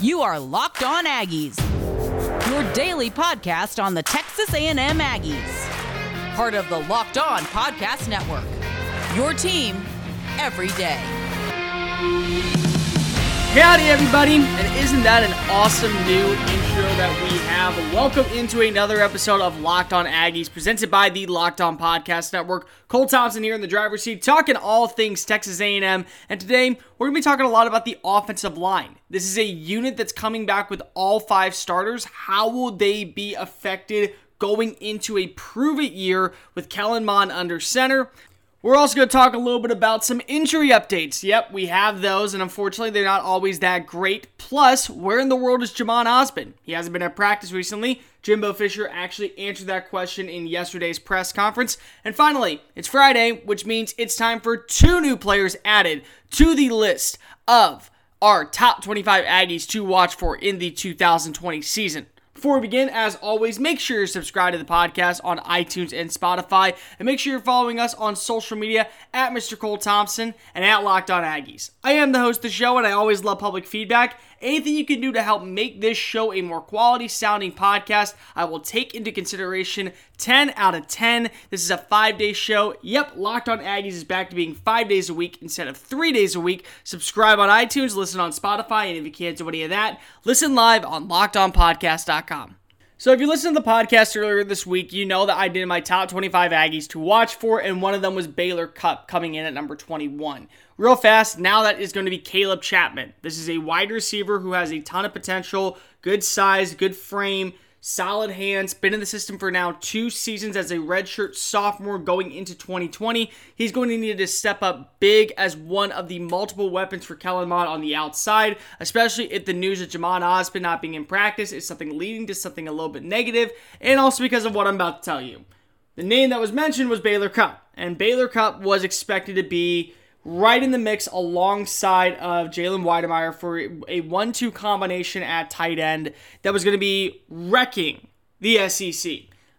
You are Locked On Aggies, your daily podcast on the Texas A&M Aggies. Part of the Locked On Podcast Network. Your team every day. Howdy, everybody, and isn't that an awesome new intro that we have? Welcome into another episode of Locked On Aggies, presented by the Locked On Podcast Network. Cole Thompson here in the driver's seat, talking all things Texas A&M, and today we're going to be talking a lot about the offensive line. This is a unit that's coming back with all five starters. How will they be affected going into a prove-it year with Kellen Mond under center? We're also going to talk a little bit about some injury updates. Yep, we have those, and unfortunately, they're not always that great. Plus, where in the world is Jhamon Ausbon? He hasn't been at practice recently. Jimbo Fisher actually answered that question in yesterday's press conference. And finally, it's Friday, which means it's time for two new players added to the list of our top 25 Aggies to watch for in the 2020 season. Before we begin, as always, make sure you're subscribed to the podcast on iTunes and Spotify, and make sure you're following us on social media at Mr. Cole Thompson and at Locked On Aggies. I am the host of the show, and I always love public feedback. Anything you can do to help make this show a more quality sounding podcast, I will take into consideration 10 out of 10. This is a five day show. Yep, Locked On Aggies is back to being five days a week instead of three days a week. Subscribe on iTunes, listen on Spotify, and if you can't do any of that, listen live on lockedonpodcast.com. So, if you listened to the podcast earlier this week, you know that I did my top 25 Aggies to watch for, and one of them was Baylor Cupp coming in at number 21. Real fast, now that is going to be Caleb Chapman. This is a wide receiver who has a ton of potential, good size, good frame, solid hands, been in the system for now two seasons as a redshirt sophomore going into 2020. He's going to need to step up big as one of the multiple weapons for Kellen Mond on the outside, especially if the news of Jhamon Ausbon not being in practice is something leading to something a little bit negative, and also because of what I'm about to tell you. The name that was mentioned was Baylor Cupp, and Baylor Cupp was expected to be right in the mix alongside of Jalen Wydermyer for a one-two combination at tight end that was going to be wrecking the SEC.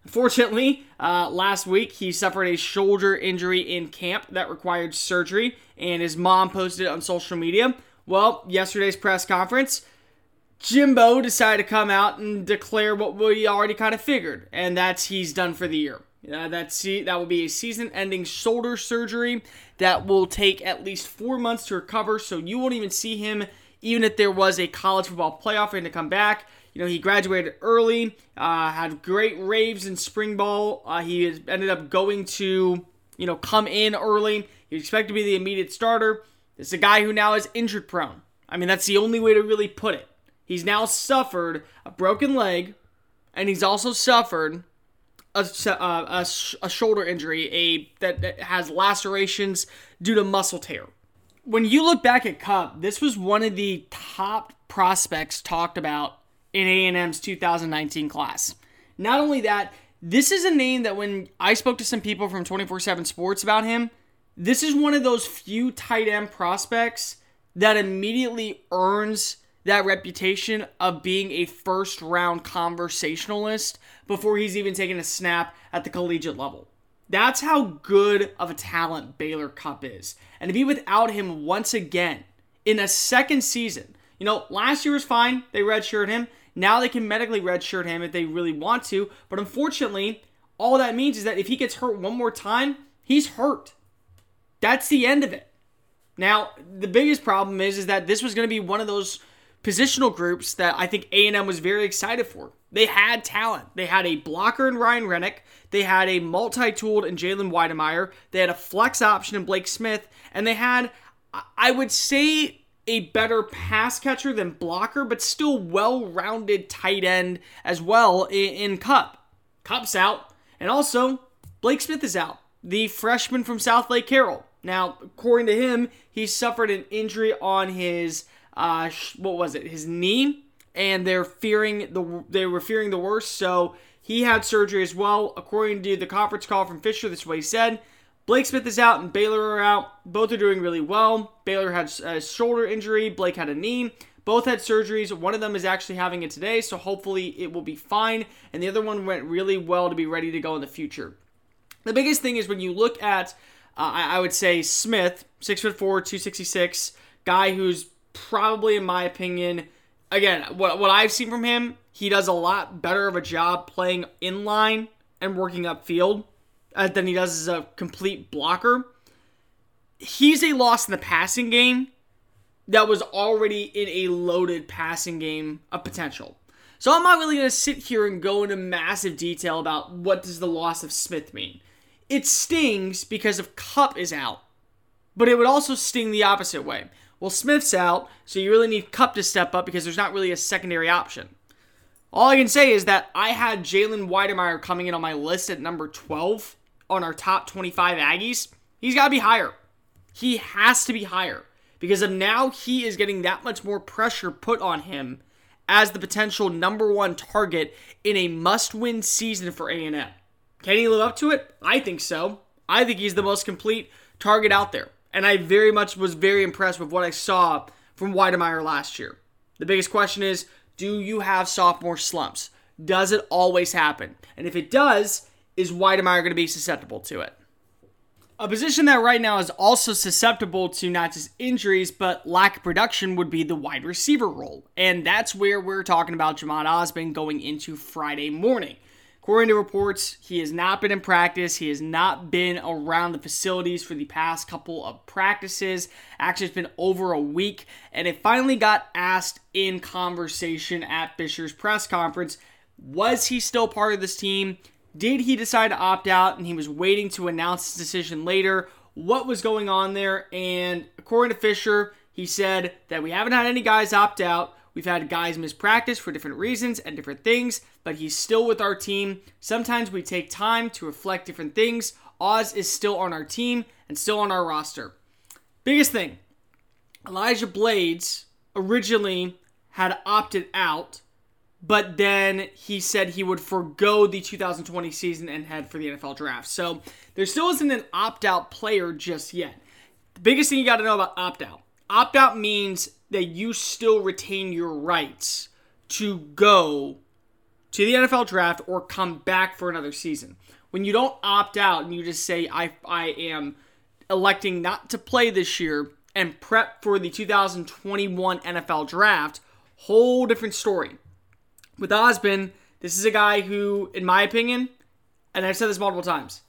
Unfortunately, uh, last week he suffered a shoulder injury in camp that required surgery, and his mom posted it on social media. Well, yesterday's press conference, Jimbo decided to come out and declare what we already kind of figured, and that's he's done for the year. Uh, that's that will be a season-ending shoulder surgery that will take at least four months to recover. So you won't even see him, even if there was a college football playoff and to come back. You know, he graduated early, uh, had great raves in spring ball. Uh, he ended up going to, you know, come in early. He expected to be the immediate starter. Is a guy who now is injured prone. I mean, that's the only way to really put it. He's now suffered a broken leg, and he's also suffered a, uh, a, a, shoulder injury, a that, that has lacerations due to muscle tear. When you look back at Cupp, this was one of the top prospects talked about in A&M's 2019 class. Not only that, this is a name that when I spoke to some people from 24/7 Sports about him, this is one of those few tight end prospects that immediately earns that reputation of being a first round conversationalist before he's even taken a snap at the collegiate level. That's how good of a talent Baylor Cupp is. And to be without him once again in a second season, you know, last year was fine. They redshirted him. Now they can medically redshirt him if they really want to. But unfortunately, all that means is that if he gets hurt one more time, he's hurt. That's the end of it. Now, the biggest problem is, is that this was going to be one of those positional groups that I think A&M was very excited for. They had talent. They had a blocker in Ryan Renick. They had a multi-tooled in Jalen Wydermyer. They had a flex option in Blake Smith. And they had, I would say, a better pass catcher than blocker, but still well-rounded tight end as well in, in Cupp. Cupp's out. And also, Blake Smith is out. The freshman from Southlake Carroll. Now, according to him, he suffered an injury on his uh, what was it, his knee, and they're fearing the they were fearing the worst. So he had surgery as well. According to the conference call from Fisher, this is what he said. Blake Smith is out and Baylor are out. Both are doing really well. Baylor had a shoulder injury. Blake had a knee. Both had surgeries. One of them is actually having it today, so hopefully it will be fine. And the other one went really well to be ready to go in the future. The biggest thing is when you look at, uh, I would say Smith, six foot four, two sixty six, guy who's probably, in my opinion, again, what what I've seen from him, he does a lot better of a job playing in line and working upfield uh, than he does as a complete blocker. He's a loss in the passing game that was already in a loaded passing game of potential. So I'm not really going to sit here and go into massive detail about what does the loss of Smith mean. It stings because if Cupp is out, but it would also sting the opposite way. Well, Smith's out, so you really need Cupp to step up because there's not really a secondary option. All I can say is that I had Jalen Wydermyer coming in on my list at number 12 on our top 25 Aggies. He's got to be higher. He has to be higher because of now he is getting that much more pressure put on him as the potential number one target in a must-win season for A&M. Can he live up to it? I think so. I think he's the most complete target out there. And I very much was very impressed with what I saw from Wydermyer last year. The biggest question is do you have sophomore slumps? Does it always happen? And if it does, is Wydermyer going to be susceptible to it? A position that right now is also susceptible to not just injuries, but lack of production would be the wide receiver role. And that's where we're talking about Jhamon Ausbon going into Friday morning. According to reports, he has not been in practice. He has not been around the facilities for the past couple of practices. Actually, it's been over a week, and it finally got asked in conversation at Fisher's press conference was he still part of this team? Did he decide to opt out and he was waiting to announce his decision later? What was going on there? And according to Fisher, he said that we haven't had any guys opt out. We've had guys miss practice for different reasons and different things, but he's still with our team. Sometimes we take time to reflect different things. Oz is still on our team and still on our roster. Biggest thing Elijah Blades originally had opted out, but then he said he would forego the 2020 season and head for the NFL draft. So there still isn't an opt out player just yet. The biggest thing you got to know about opt out opt out means that you still retain your rights to go to the NFL draft or come back for another season. When you don't opt out and you just say, I, I am electing not to play this year and prep for the 2021 NFL draft, whole different story. With Ausbon, this is a guy who, in my opinion, and I've said this multiple times,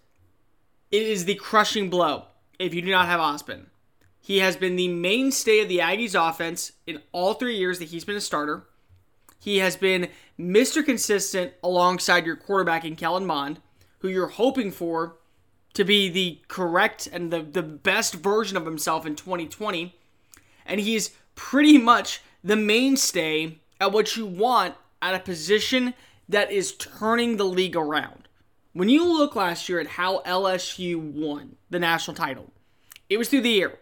it is the crushing blow if you do not have Ausbon. He has been the mainstay of the Aggies offense in all three years that he's been a starter. He has been Mr. Consistent alongside your quarterback in Kellen Mond, who you're hoping for to be the correct and the, the best version of himself in 2020. And he's pretty much the mainstay at what you want at a position that is turning the league around. When you look last year at how LSU won the national title, it was through the air.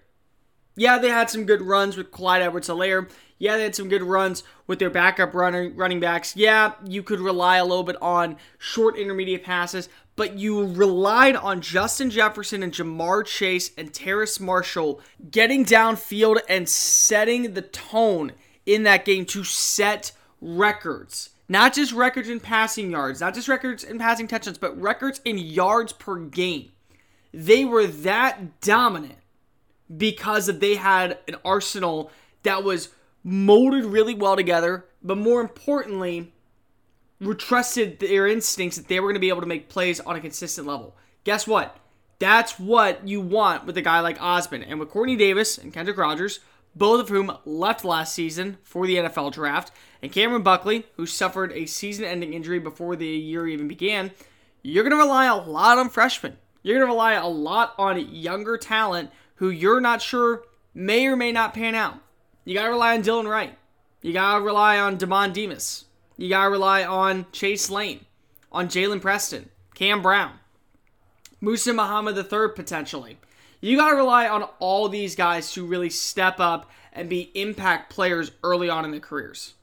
Yeah, they had some good runs with Clyde Edwards Helaire. Yeah, they had some good runs with their backup runner, running backs. Yeah, you could rely a little bit on short intermediate passes, but you relied on Justin Jefferson and Ja'Marr Chase and Terrace Marshall getting downfield and setting the tone in that game to set records. Not just records in passing yards, not just records in passing touchdowns, but records in yards per game. They were that dominant because they had an arsenal that was molded really well together, but more importantly, we trusted their instincts that they were going to be able to make plays on a consistent level. Guess what? That's what you want with a guy like Ausbon. And with Quartney Davis and Kendrick Rogers, both of whom left last season for the NFL draft, and Cameron Buckley, who suffered a season ending injury before the year even began, you're going to rely a lot on freshmen. You're going to rely a lot on younger talent who you're not sure may or may not pan out. You got to rely on Dylan Wright. You got to rely on Demond Demas. You got to rely on Chase Lane, on Jalen Preston, Cam Brown, Musa Muhammad III potentially. You got to rely on all these guys to really step up and be impact players early on in their careers.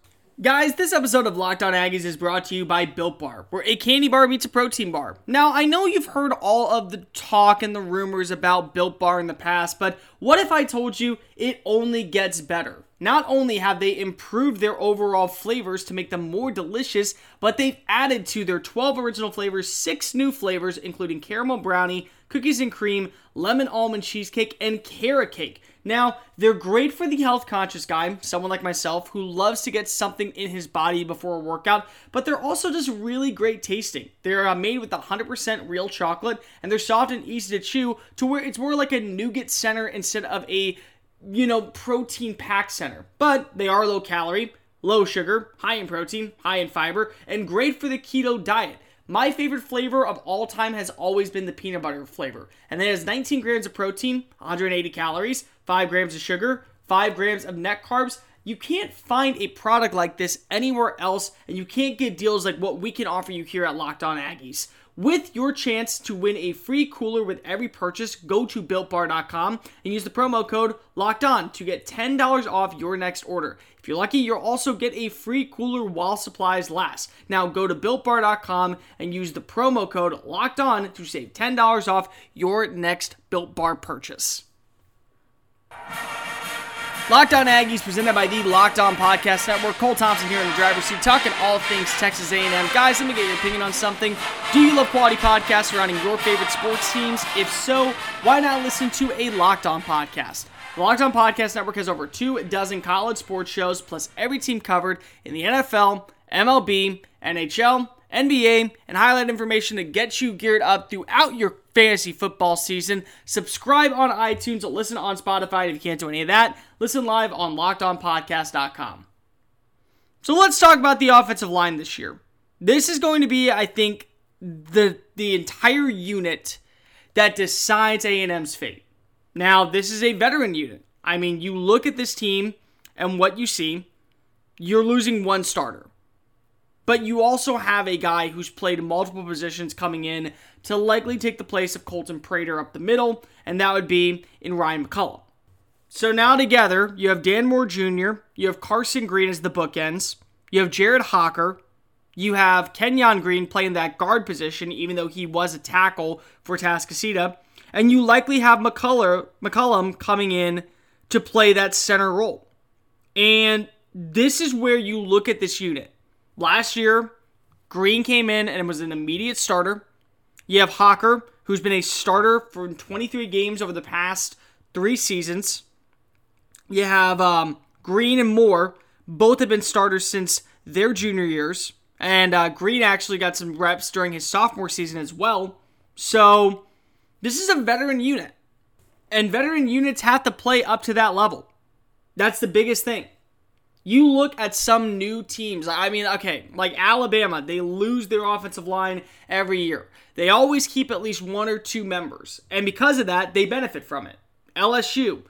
Guys, this episode of Locked On Aggies is brought to you by Built Bar, where a candy bar meets a protein bar. Now, I know you've heard all of the talk and the rumors about Built Bar in the past, but what if I told you it only gets better? Not only have they improved their overall flavors to make them more delicious, but they've added to their 12 original flavors 6 new flavors, including caramel brownie, cookies and cream, lemon almond cheesecake, and carrot cake Now, they're great for the health conscious guy, someone like myself who loves to get something in his body before a workout, but they're also just really great tasting. They're uh, made with 100% real chocolate and they're soft and easy to chew to where it's more like a nougat center instead of a, you know, protein pack center. But they are low calorie, low sugar, high in protein, high in fiber, and great for the keto diet. My favorite flavor of all time has always been the peanut butter flavor, and it has 19 grams of protein, 180 calories, 5 grams of sugar, 5 grams of net carbs. You can't find a product like this anywhere else, and you can't get deals like what we can offer you here at Locked On Aggies. With your chance to win a free cooler with every purchase, go to builtbar.com and use the promo code locked on to get $10 off your next order. If you're lucky, you'll also get a free cooler while supplies last. Now go to builtbar.com and use the promo code locked on to save $10 off your next Built Bar purchase. Locked On Aggies presented by the Locked On Podcast Network. Cole Thompson here in the driver's seat talking all things Texas A&M. Guys, let me get your opinion on something. Do you love quality podcasts surrounding your favorite sports teams? If so, why not listen to a Locked On podcast? The Locked On Podcast Network has over two dozen college sports shows, plus every team covered in the NFL, MLB, NHL, NBA, and highlight information to get you geared up throughout your fantasy football season. Subscribe on iTunes, listen on Spotify if you can't do any of that. Listen live on lockedonpodcast.com. So let's talk about the offensive line this year. This is going to be, I think, the the entire unit that decides A&M's fate. Now, this is a veteran unit. I mean, you look at this team and what you see, you're losing one starter. But you also have a guy who's played multiple positions coming in to likely take the place of Colton Prater up the middle, and that would be in Ryan McCollum. So now together, you have Dan Moore Jr., you have Carson Green as the bookends, you have Jared Hocker, you have Kenyon Green playing that guard position, even though he was a tackle for Atascocita, and you likely have McCuller, McCollum coming in to play that center role. And this is where you look at this unit. Last year, Green came in and was an immediate starter. You have Hocker, who's been a starter for 23 games over the past three seasons. You have um, Green and Moore. Both have been starters since their junior years. And uh, Green actually got some reps during his sophomore season as well. So this is a veteran unit. And veteran units have to play up to that level. That's the biggest thing. You look at some new teams. I mean, okay, like Alabama, they lose their offensive line every year. They always keep at least one or two members. And because of that, they benefit from it. LSU,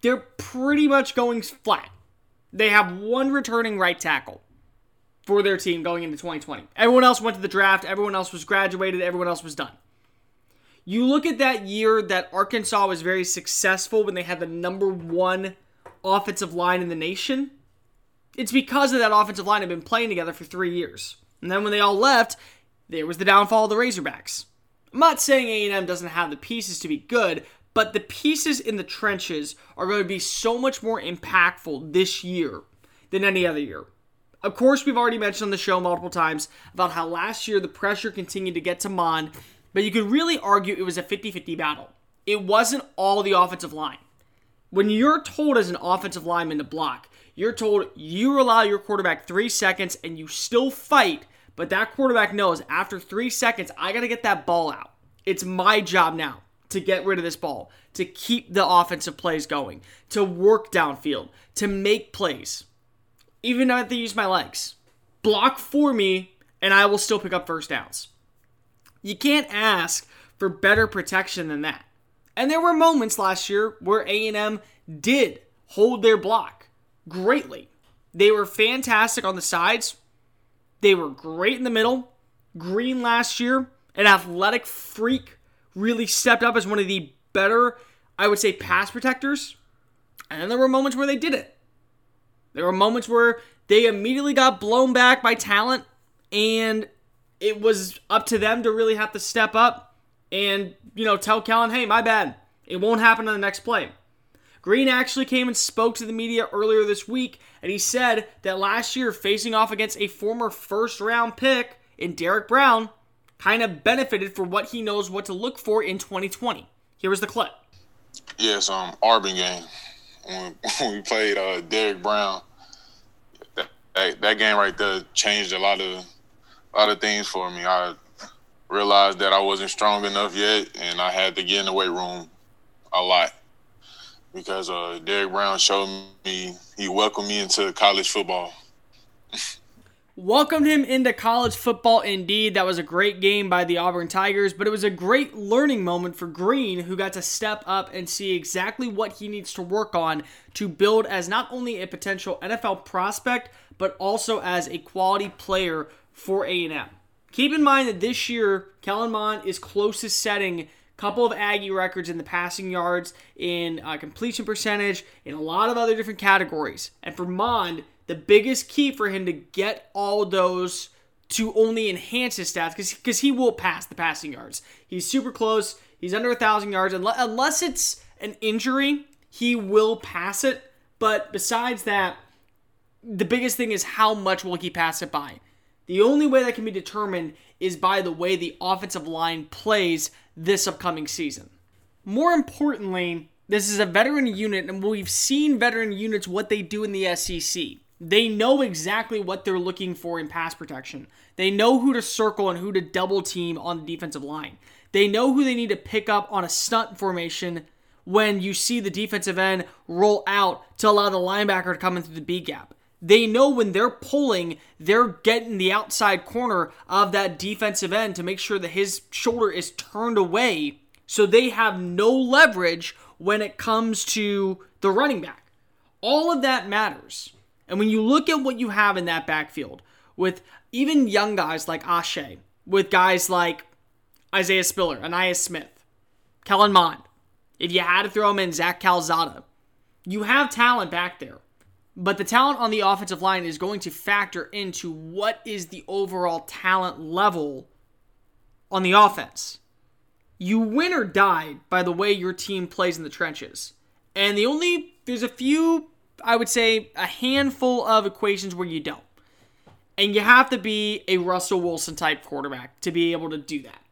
they're pretty much going flat. They have one returning right tackle for their team going into 2020. Everyone else went to the draft, everyone else was graduated, everyone else was done. You look at that year that Arkansas was very successful when they had the number one offensive line in the nation it's because of that offensive line had been playing together for three years. And then when they all left, there was the downfall of the Razorbacks. I'm not saying A&M doesn't have the pieces to be good, but the pieces in the trenches are going to be so much more impactful this year than any other year. Of course, we've already mentioned on the show multiple times about how last year the pressure continued to get to Mon, but you could really argue it was a 50 50 battle. It wasn't all the offensive line. When you're told as an offensive lineman to block, you're told you allow your quarterback three seconds and you still fight, but that quarterback knows after three seconds, I got to get that ball out. It's my job now to get rid of this ball, to keep the offensive plays going, to work downfield, to make plays. Even if have to use my legs. Block for me, and I will still pick up first downs. You can't ask for better protection than that. And there were moments last year where A&M did hold their block greatly. They were fantastic on the sides. They were great in the middle. Green last year, an athletic freak, really stepped up as one of the better, I would say, pass protectors. And then there were moments where they did it. There were moments where they immediately got blown back by talent, and it was up to them to really have to step up and, you know, tell Kellen, hey, my bad. It won't happen on the next play. Green actually came and spoke to the media earlier this week, and he said that last year, facing off against a former first round pick in Derrick Brown, kind of benefited for what he knows what to look for in 2020. Here was the clip. Yes, um, Auburn game. when, when we played uh, Derrick Brown. That, that game right there changed a lot of a lot of things for me. I realized that I wasn't strong enough yet, and I had to get in the weight room a lot because uh, Derrick Brown showed me he welcomed me into college football. welcomed him into college football indeed. That was a great game by the Auburn Tigers, but it was a great learning moment for Green, who got to step up and see exactly what he needs to work on to build as not only a potential NFL prospect, but also as a quality player for A&M. Keep in mind that this year, Kellen Mond is closest setting couple of Aggie records in the passing yards, in uh, completion percentage, in a lot of other different categories. And for Mond, the biggest key for him to get all those to only enhance his stats because he will pass the passing yards. He's super close. He's under a thousand yards unless it's an injury. He will pass it, but besides that, the biggest thing is how much will he pass it by. The only way that can be determined is by the way the offensive line plays this upcoming season. More importantly, this is a veteran unit, and we've seen veteran units what they do in the SEC. They know exactly what they're looking for in pass protection. They know who to circle and who to double team on the defensive line. They know who they need to pick up on a stunt formation when you see the defensive end roll out to allow the linebacker to come in through the B gap. They know when they're pulling, they're getting the outside corner of that defensive end to make sure that his shoulder is turned away so they have no leverage when it comes to the running back. All of that matters. And when you look at what you have in that backfield, with even young guys like Ashe, with guys like Isaiah Spiller, Ainias Smith, Kellen Mond, if you had to throw him in Zach Calzada, you have talent back there. But the talent on the offensive line is going to factor into what is the overall talent level on the offense. You win or die by the way your team plays in the trenches. And the only, there's a few I would say a handful of equations where you don't. And you have to be a Russell Wilson type quarterback to be able to do that.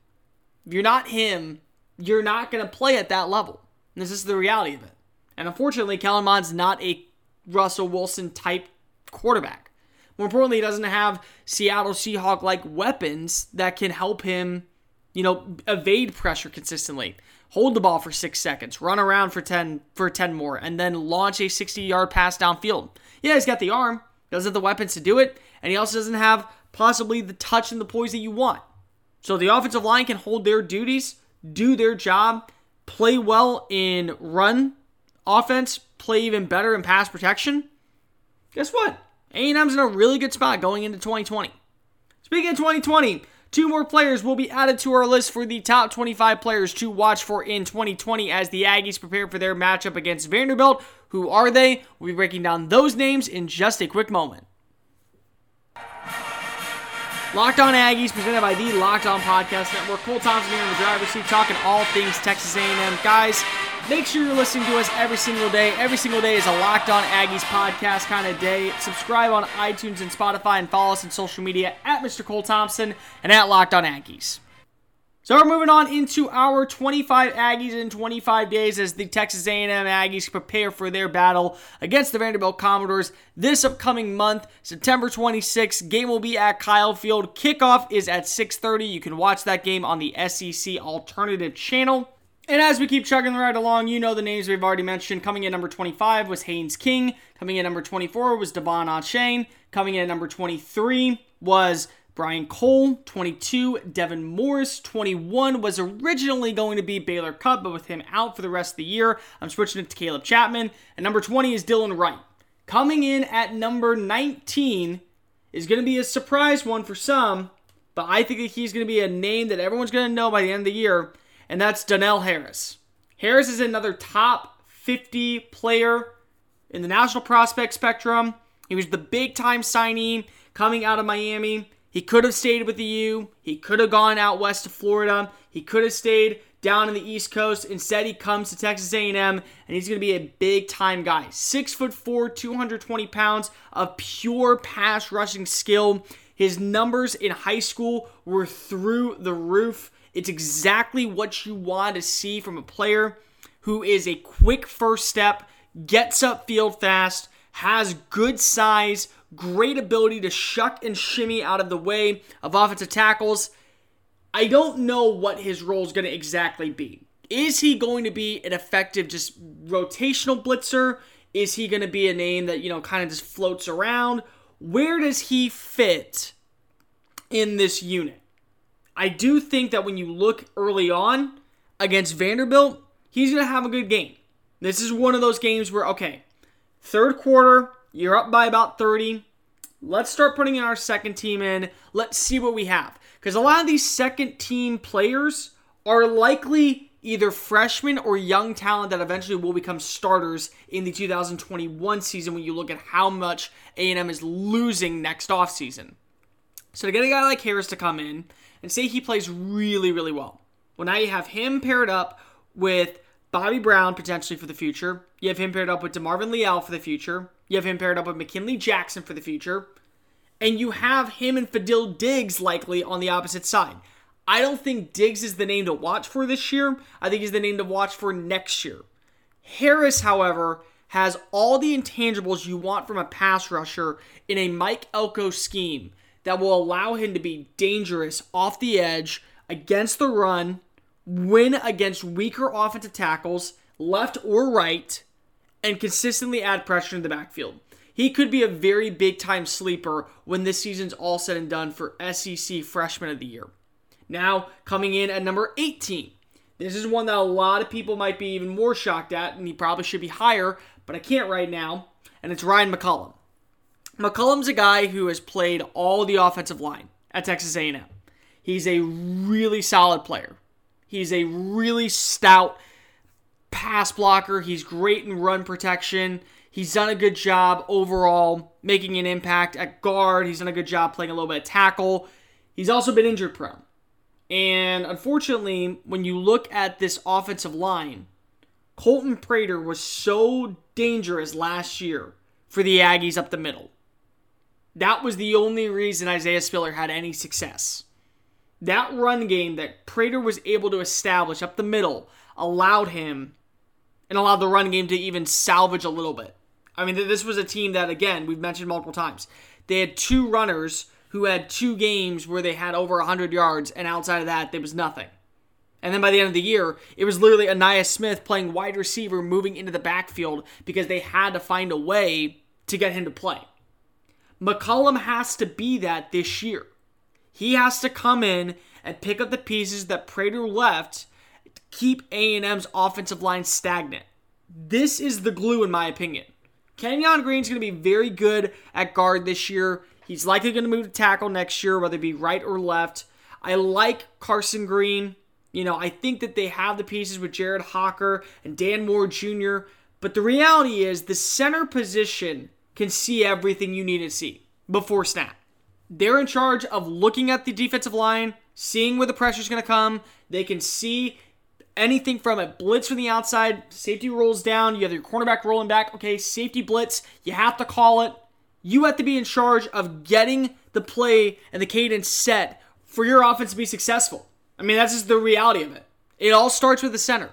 If you're not him, you're not going to play at that level. And this is the reality of it. And unfortunately, Kellen Mond's not a Russell Wilson type quarterback. More importantly, he doesn't have Seattle Seahawk like weapons that can help him, you know, evade pressure consistently hold the ball for six seconds, run around for 10 for 10 more, and then launch a 60 yard pass downfield. Yeah, he's got the arm, doesn't have the weapons to do it, and he also doesn't have possibly the touch and the poise that you want. So the offensive line can hold their duties, do their job, play well in run offense, play even better in pass protection. Guess what? A&M's in a really good spot going into 2020. Speaking of 2020, Two more players will be added to our list for the top 25 players to watch for in 2020 as the Aggies prepare for their matchup against Vanderbilt. Who are they? We'll be breaking down those names in just a quick moment. Locked On Aggies, presented by the Locked On Podcast Network. Cole Thompson here in the driver's seat, talking all things Texas A&M. Guys, Make sure you're listening to us every single day. Every single day is a Locked On Aggies podcast kind of day. Subscribe on iTunes and Spotify and follow us on social media at Mr. Cole Thompson and at Locked On Aggies. So we're moving on into our 25 Aggies in 25 days as the Texas A&M Aggies prepare for their battle against the Vanderbilt Commodores this upcoming month, September 26th. Game will be at Kyle Field. Kickoff is at 6:30. You can watch that game on the SEC Alternative channel. And as we keep chugging right along, you know the names we've already mentioned. Coming in number 25 was Haynes King. Coming in number 24 was De'Von Achane. Coming in at number 23 was Brian Cole. 22, Devin Morris. 21 was originally going to be Baylor Cupp, but with him out for the rest of the year, I'm switching it to Caleb Chapman. And number 20 is Dylan Wright. Coming in at number 19 is going to be a surprise one for some, but I think that he's going to be a name that everyone's going to know by the end of the year and that's Donnell Harris. Harris is another top 50 player in the national prospect spectrum. He was the big time signee coming out of Miami. He could have stayed with the U. He could have gone out west to Florida. He could have stayed down in the East Coast. Instead, he comes to Texas A&M, and he's going to be a big time guy. Six foot four, 220 pounds of pure pass rushing skill. His numbers in high school were through the roof. It's exactly what you want to see from a player who is a quick first step, gets up field fast, has good size, great ability to shuck and shimmy out of the way of offensive tackles. I don't know what his role is going to exactly be. Is he going to be an effective just rotational blitzer? Is he going to be a name that, you know, kind of just floats around? Where does he fit in this unit? I do think that when you look early on against Vanderbilt, he's going to have a good game. This is one of those games where, okay, third quarter, you're up by about 30. Let's start putting in our second team in. Let's see what we have. Because a lot of these second team players are likely either freshmen or young talent that eventually will become starters in the 2021 season when you look at how much A&M is losing next offseason. So to get a guy like Harris to come in and say he plays really, really well. Well, now you have him paired up with Bobby Brown potentially for the future. You have him paired up with DeMarvin Leal for the future. You have him paired up with McKinley Jackson for the future. And you have him and Fadil Diggs likely on the opposite side. I don't think Diggs is the name to watch for this year. I think he's the name to watch for next year. Harris, however, has all the intangibles you want from a pass rusher in a Mike Elko scheme that will allow him to be dangerous off the edge against the run, win against weaker offensive tackles, left or right, and consistently add pressure in the backfield. He could be a very big time sleeper when this season's all said and done for SEC Freshman of the Year. Now, coming in at number 18. This is one that a lot of people might be even more shocked at, and he probably should be higher, but I can't right now, and it's Ryan McCollum. McCollum's a guy who has played all the offensive line at Texas A&M. He's a really solid player. He's a really stout pass blocker. He's great in run protection. He's done a good job overall making an impact at guard. He's done a good job playing a little bit of tackle. He's also been injured prone. And unfortunately, when you look at this offensive line, Colton Prater was so dangerous last year for the Aggies up the middle. That was the only reason Isaiah Spiller had any success. That run game that Prater was able to establish up the middle allowed him and allowed the run game to even salvage a little bit. I mean, this was a team that, again, we've mentioned multiple times. They had two runners who had two games where they had over 100 yards, and outside of that, there was nothing. And then by the end of the year, it was literally Ainias Smith playing wide receiver, moving into the backfield because they had to find a way to get him to play. McCollum has to be that this year. He has to come in and pick up the pieces that Prater left to keep A&M's offensive line stagnant. This is the glue in my opinion. Kenyon Green's going to be very good at guard this year. He's likely going to move to tackle next year, whether it be right or left. I like Carson Green. You know, I think that they have the pieces with Jared Hocker and Dan Moore Jr., but the reality is the center position can see everything you need to see before snap. They're in charge of looking at the defensive line, seeing where the pressure is going to come. They can see anything from a blitz from the outside, safety rolls down, you have your cornerback rolling back. Okay, safety blitz, you have to call it. You have to be in charge of getting the play and the cadence set for your offense to be successful. I mean, that's just the reality of it. It all starts with the center.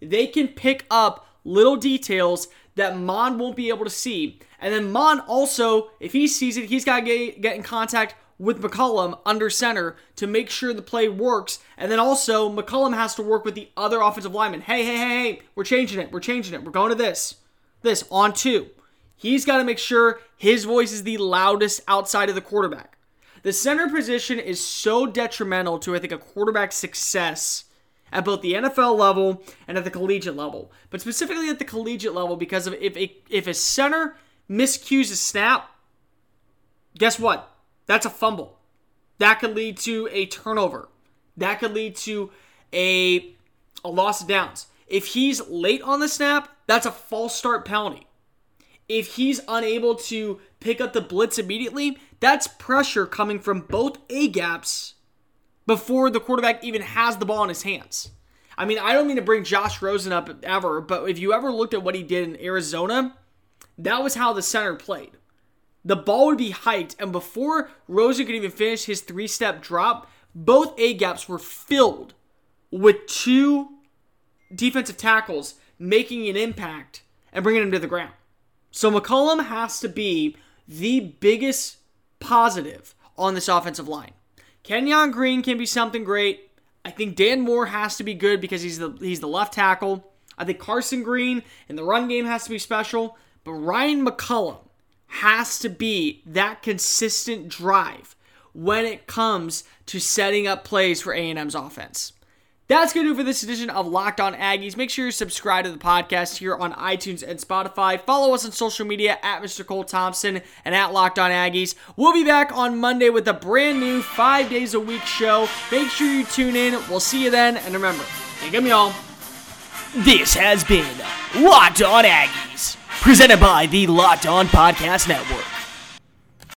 They can pick up little details that Mon won't be able to see. And then Mon also, if he sees it, he's got to get, get in contact with McCollum under center to make sure the play works. And then also, McCollum has to work with the other offensive lineman. Hey, hey, hey, hey, we're changing it. We're changing it. We're going to this. This on two. He's got to make sure his voice is the loudest outside of the quarterback. The center position is so detrimental to, I think, a quarterback's success at both the NFL level and at the collegiate level. But specifically at the collegiate level, because of if a, if a center miscues a snap, guess what? That's a fumble. That could lead to a turnover. That could lead to a, a loss of downs. If he's late on the snap, that's a false start penalty. If he's unable to pick up the blitz immediately, that's pressure coming from both A gaps before the quarterback even has the ball in his hands. I mean, I don't mean to bring Josh Rosen up ever, but if you ever looked at what he did in Arizona, that was how the center played. The ball would be hiked, and before Rosen could even finish his three step drop, both A gaps were filled with two defensive tackles making an impact and bringing him to the ground. So McCollum has to be the biggest positive on this offensive line. Kenyon Green can be something great. I think Dan Moore has to be good because he's the he's the left tackle. I think Carson Green in the run game has to be special, but Ryan McCollum has to be that consistent drive when it comes to setting up plays for A&M's offense. That's going to do for this edition of Locked On Aggies. Make sure you subscribe to the podcast here on iTunes and Spotify. Follow us on social media at Mr. Cole Thompson and at Locked On Aggies. We'll be back on Monday with a brand new five days a week show. Make sure you tune in. We'll see you then. And remember, think of me all. This has been Locked On Aggies, presented by the Locked On Podcast Network.